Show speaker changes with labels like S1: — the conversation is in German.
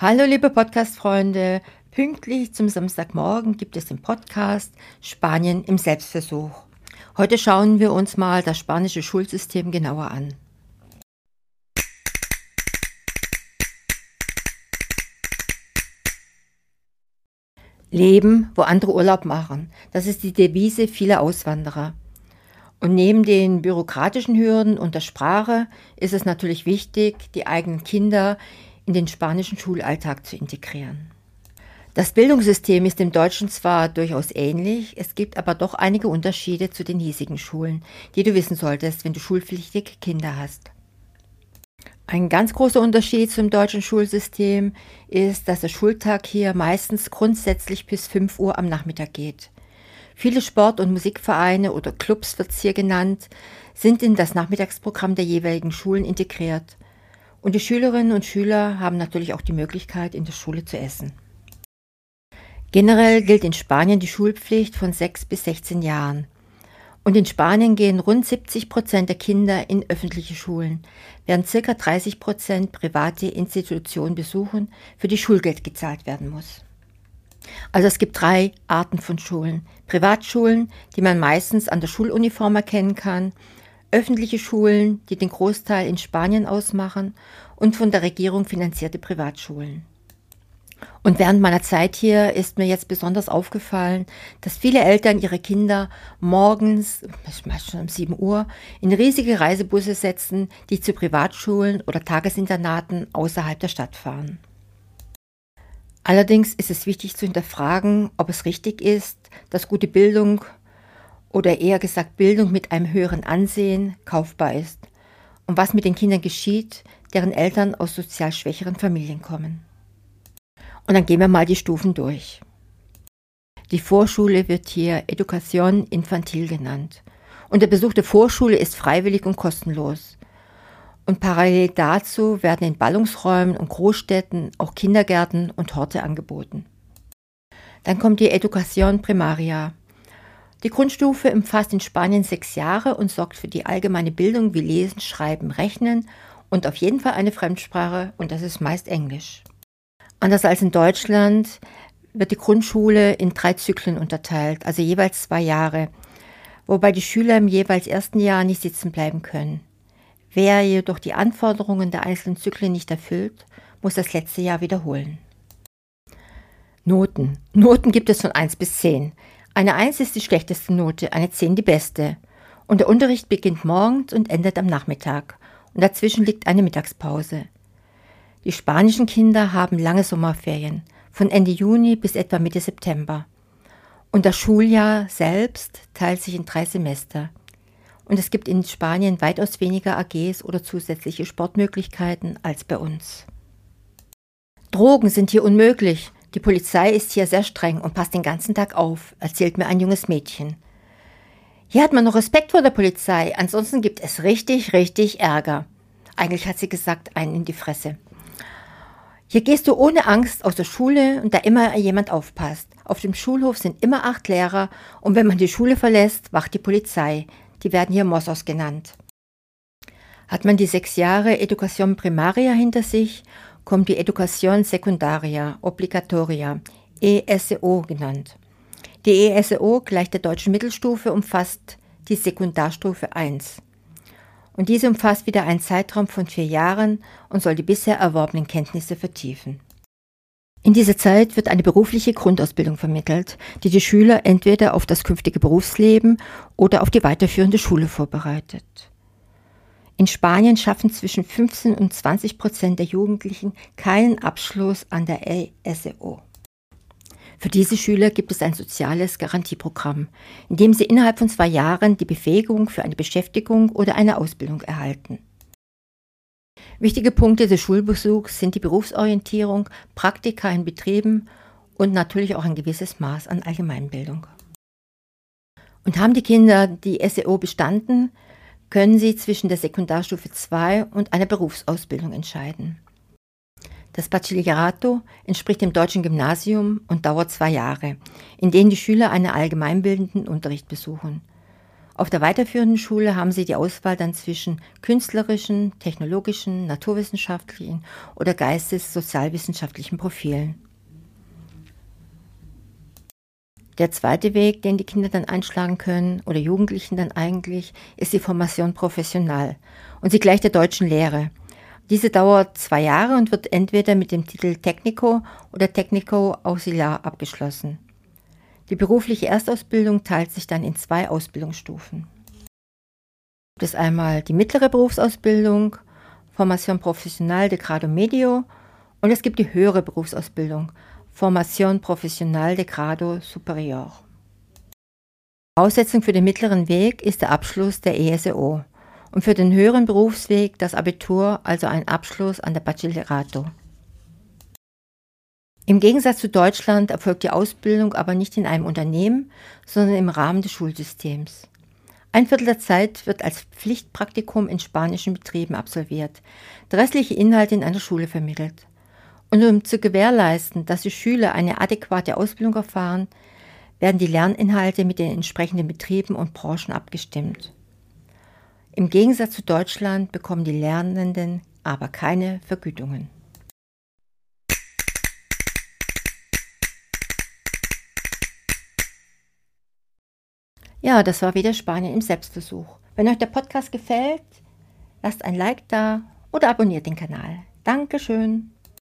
S1: Hallo liebe Podcast-Freunde, pünktlich zum Samstagmorgen gibt es den Podcast Spanien im Selbstversuch. Heute schauen wir uns mal das spanische Schulsystem genauer an. Leben, wo andere Urlaub machen. Das ist die Devise vieler Auswanderer. Und neben den bürokratischen Hürden und der Sprache ist es natürlich wichtig, die eigenen Kinder in den spanischen Schulalltag zu integrieren. Das Bildungssystem ist dem Deutschen zwar durchaus ähnlich, es gibt aber doch einige Unterschiede zu den hiesigen Schulen, die du wissen solltest, wenn du schulpflichtige Kinder hast. Ein ganz großer Unterschied zum deutschen Schulsystem ist, dass der Schultag hier meistens grundsätzlich bis 5 Uhr am Nachmittag geht. Viele Sport- und Musikvereine oder Clubs wird es hier genannt, sind in das Nachmittagsprogramm der jeweiligen Schulen integriert. Und die Schülerinnen und Schüler haben natürlich auch die Möglichkeit, in der Schule zu essen. Generell gilt in Spanien die Schulpflicht von 6 bis 16 Jahren. Und in Spanien gehen rund 70 Prozent der Kinder in öffentliche Schulen, während circa 30 Prozent private Institutionen besuchen, für die Schulgeld gezahlt werden muss. Also es gibt drei Arten von Schulen. Privatschulen, die man meistens an der Schuluniform erkennen kann, öffentliche Schulen, die den Großteil in Spanien ausmachen und von der Regierung finanzierte Privatschulen. Und während meiner Zeit hier ist mir jetzt besonders aufgefallen, dass viele Eltern ihre Kinder morgens, meist schon um 7 Uhr, in riesige Reisebusse setzen, die zu Privatschulen oder Tagesinternaten außerhalb der Stadt fahren. Allerdings ist es wichtig zu hinterfragen, ob es richtig ist, dass gute Bildung oder eher gesagt Bildung mit einem höheren Ansehen kaufbar ist und was mit den Kindern geschieht, deren Eltern aus sozial schwächeren Familien kommen. Und dann gehen wir mal die Stufen durch. Die Vorschule wird hier Education Infantil genannt. Und der Besuch der Vorschule ist freiwillig und kostenlos. Und parallel dazu werden in Ballungsräumen und Großstädten auch Kindergärten und Horte angeboten. Dann kommt die Education Primaria. Die Grundstufe umfasst in Spanien sechs Jahre und sorgt für die allgemeine Bildung wie Lesen, Schreiben, Rechnen und auf jeden Fall eine Fremdsprache und das ist meist Englisch. Anders als in Deutschland wird die Grundschule in drei Zyklen unterteilt, also jeweils zwei Jahre, wobei die Schüler im jeweils ersten Jahr nicht sitzen bleiben können. Wer jedoch die Anforderungen der einzelnen Zyklen nicht erfüllt, muss das letzte Jahr wiederholen. Noten. Noten gibt es von 1 bis 10. Eine 1 ist die schlechteste Note, eine 10 die beste. Und der Unterricht beginnt morgens und endet am Nachmittag. Und dazwischen liegt eine Mittagspause. Die spanischen Kinder haben lange Sommerferien, von Ende Juni bis etwa Mitte September. Und das Schuljahr selbst teilt sich in drei Semester. Und es gibt in Spanien weitaus weniger AGs oder zusätzliche Sportmöglichkeiten als bei uns. Drogen sind hier unmöglich. Die Polizei ist hier sehr streng und passt den ganzen Tag auf, erzählt mir ein junges Mädchen. Hier hat man noch Respekt vor der Polizei, ansonsten gibt es richtig, richtig Ärger. Eigentlich hat sie gesagt, einen in die Fresse. Hier gehst du ohne Angst aus der Schule und da immer jemand aufpasst. Auf dem Schulhof sind immer acht Lehrer und wenn man die Schule verlässt, wacht die Polizei. Die werden hier Mossos genannt. Hat man die sechs Jahre Education Primaria hinter sich, kommt die Education Secundaria, Obligatoria, ESO genannt. Die ESO gleich der deutschen Mittelstufe umfasst die Sekundarstufe 1 und diese umfasst wieder einen Zeitraum von vier Jahren und soll die bisher erworbenen Kenntnisse vertiefen. In dieser Zeit wird eine berufliche Grundausbildung vermittelt, die die Schüler entweder auf das künftige Berufsleben oder auf die weiterführende Schule vorbereitet. In Spanien schaffen zwischen 15 und 20 Prozent der Jugendlichen keinen Abschluss an der ESO. Für diese Schüler gibt es ein soziales Garantieprogramm, in dem sie innerhalb von zwei Jahren die Befähigung für eine Beschäftigung oder eine Ausbildung erhalten. Wichtige Punkte des Schulbesuchs sind die Berufsorientierung, Praktika in Betrieben und natürlich auch ein gewisses Maß an Allgemeinbildung. Und haben die Kinder die SEO bestanden, können sie zwischen der Sekundarstufe 2 und einer Berufsausbildung entscheiden. Das Bachillerato entspricht dem deutschen Gymnasium und dauert zwei Jahre, in denen die Schüler einen allgemeinbildenden Unterricht besuchen. Auf der weiterführenden Schule haben sie die Auswahl dann zwischen künstlerischen, technologischen, naturwissenschaftlichen oder geistes-sozialwissenschaftlichen Profilen. Der zweite Weg, den die Kinder dann einschlagen können oder Jugendlichen dann eigentlich, ist die Formation professional und sie gleicht der deutschen Lehre. Diese dauert zwei Jahre und wird entweder mit dem Titel Technico oder Technico Auxiliar abgeschlossen. Die berufliche Erstausbildung teilt sich dann in zwei Ausbildungsstufen. Das ist einmal die mittlere Berufsausbildung, Formation Professional de Grado Medio, und es gibt die höhere Berufsausbildung, Formation Professional de Grado Superior. Voraussetzung für den mittleren Weg ist der Abschluss der ESEO und für den höheren Berufsweg das Abitur, also ein Abschluss an der Bachillerato. Im Gegensatz zu Deutschland erfolgt die Ausbildung aber nicht in einem Unternehmen, sondern im Rahmen des Schulsystems. Ein Viertel der Zeit wird als Pflichtpraktikum in spanischen Betrieben absolviert, der restliche Inhalt in einer Schule vermittelt. Und um zu gewährleisten, dass die Schüler eine adäquate Ausbildung erfahren, werden die Lerninhalte mit den entsprechenden Betrieben und Branchen abgestimmt. Im Gegensatz zu Deutschland bekommen die Lernenden aber keine Vergütungen. Ja, das war wieder Spanien im Selbstversuch. Wenn euch der Podcast gefällt, lasst ein Like da oder abonniert den Kanal. Dankeschön.